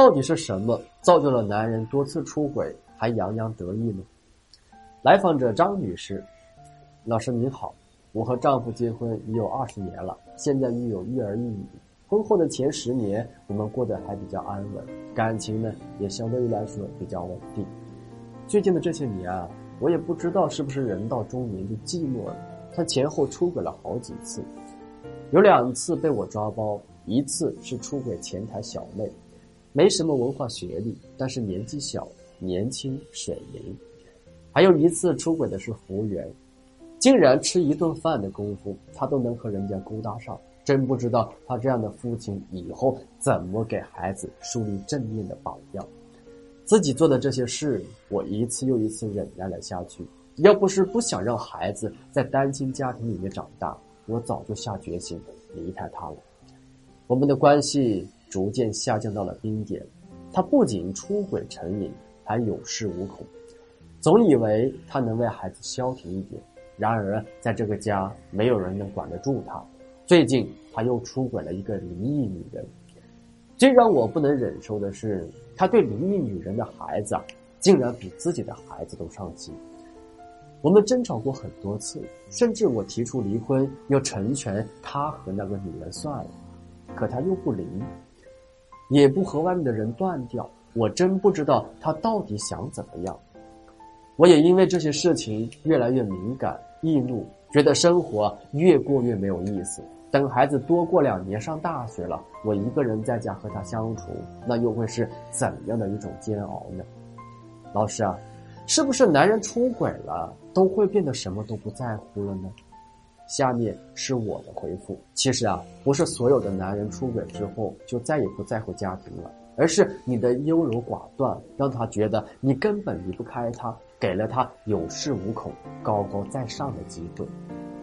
到底是什么造就了男人多次出轨还洋洋得意呢？来访者张女士，老师您好，我和丈夫结婚已有二十年了，现在育有一儿一女。婚后的前十年，我们过得还比较安稳，感情呢也相对于来说比较稳定。最近的这些年啊，我也不知道是不是人到中年就寂寞了，他前后出轨了好几次，有两次被我抓包，一次是出轨前台小妹，没什么文化学历，但是年纪小，年轻水灵。还有一次出轨的是服务员，竟然吃一顿饭的功夫，他都能和人家勾搭上，真不知道他这样的父亲以后怎么给孩子树立正面的榜样。自己做的这些事，我一次又一次忍耐了下去。要不是不想让孩子在单亲家庭里面长大，我早就下决心离开他了。我们的关系逐渐下降到了冰点，他不仅出轨成瘾，还有恃无恐。总以为他能为孩子消停一点，然而在这个家没有人能管得住他。最近他又出轨了一个离异女人，最让我不能忍受的是，他对离异女人的孩子，竟然比自己的孩子都上心。我们争吵过很多次，甚至我提出离婚，要成全他和那个女人算了，可他又不离，也不和外面的人断掉。我真不知道他到底想怎么样。我也因为这些事情越来越敏感、易怒，觉得生活越过越没有意思。等孩子多过两年上大学了，我一个人在家和他相处，那又会是怎样的一种煎熬呢？老师啊，是不是男人出轨了都会变得什么都不在乎了呢？下面是我的回复。其实啊，不是所有的男人出轨之后就再也不在乎家庭了，而是你的优柔寡断让他觉得你根本离不开他。给了他有恃无恐、高高在上的机会，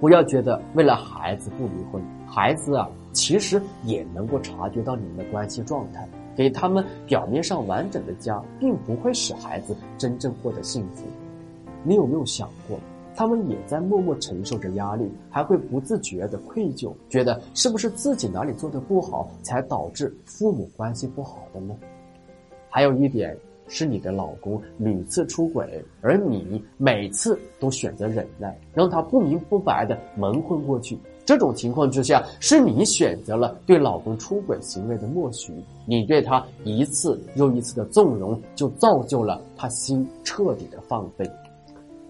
不要觉得为了孩子不离婚，孩子啊其实也能够察觉到你们的关系状态。给他们表面上完整的家，并不会使孩子真正获得幸福。你有没有想过，他们也在默默承受着压力，还会不自觉的愧疚，觉得是不是自己哪里做的不好，才导致父母关系不好的呢？还有一点。是你的老公屡次出轨，而你每次都选择忍耐，让他不明不白的蒙混过去。这种情况之下，是你选择了对老公出轨行为的默许，你对他一次又一次的纵容，就造就了他心彻底的放飞。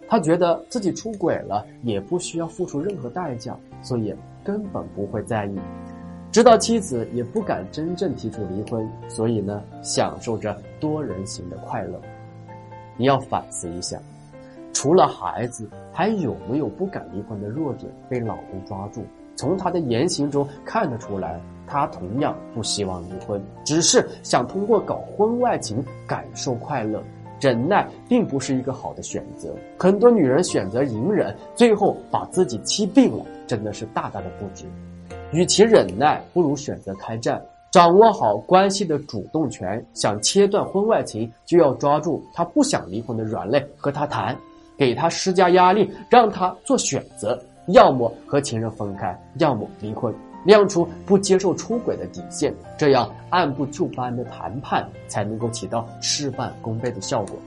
他觉得自己出轨了也不需要付出任何代价，所以根本不会在意。知道妻子也不敢真正提出离婚，所以呢，享受着多人行的快乐。你要反思一下，除了孩子，还有没有不敢离婚的弱点被老公抓住？从他的言行中看得出来，他同样不希望离婚，只是想通过搞婚外情感受快乐。忍耐并不是一个好的选择，很多女人选择隐忍，最后把自己气病了，真的是大大的不值。与其忍耐，不如选择开战，掌握好关系的主动权。想切断婚外情，就要抓住他不想离婚的软肋，和他谈，给他施加压力，让他做选择：要么和情人分开，要么离婚，亮出不接受出轨的底线。这样按部就班的谈判，才能够起到事半功倍的效果。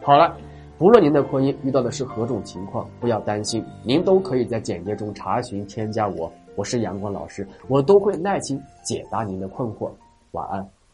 好了，不论您的婚姻遇到的是何种情况，不要担心，您都可以在简介中查询添加我。我是阳光老师，我都会耐心解答您的困惑。晚安。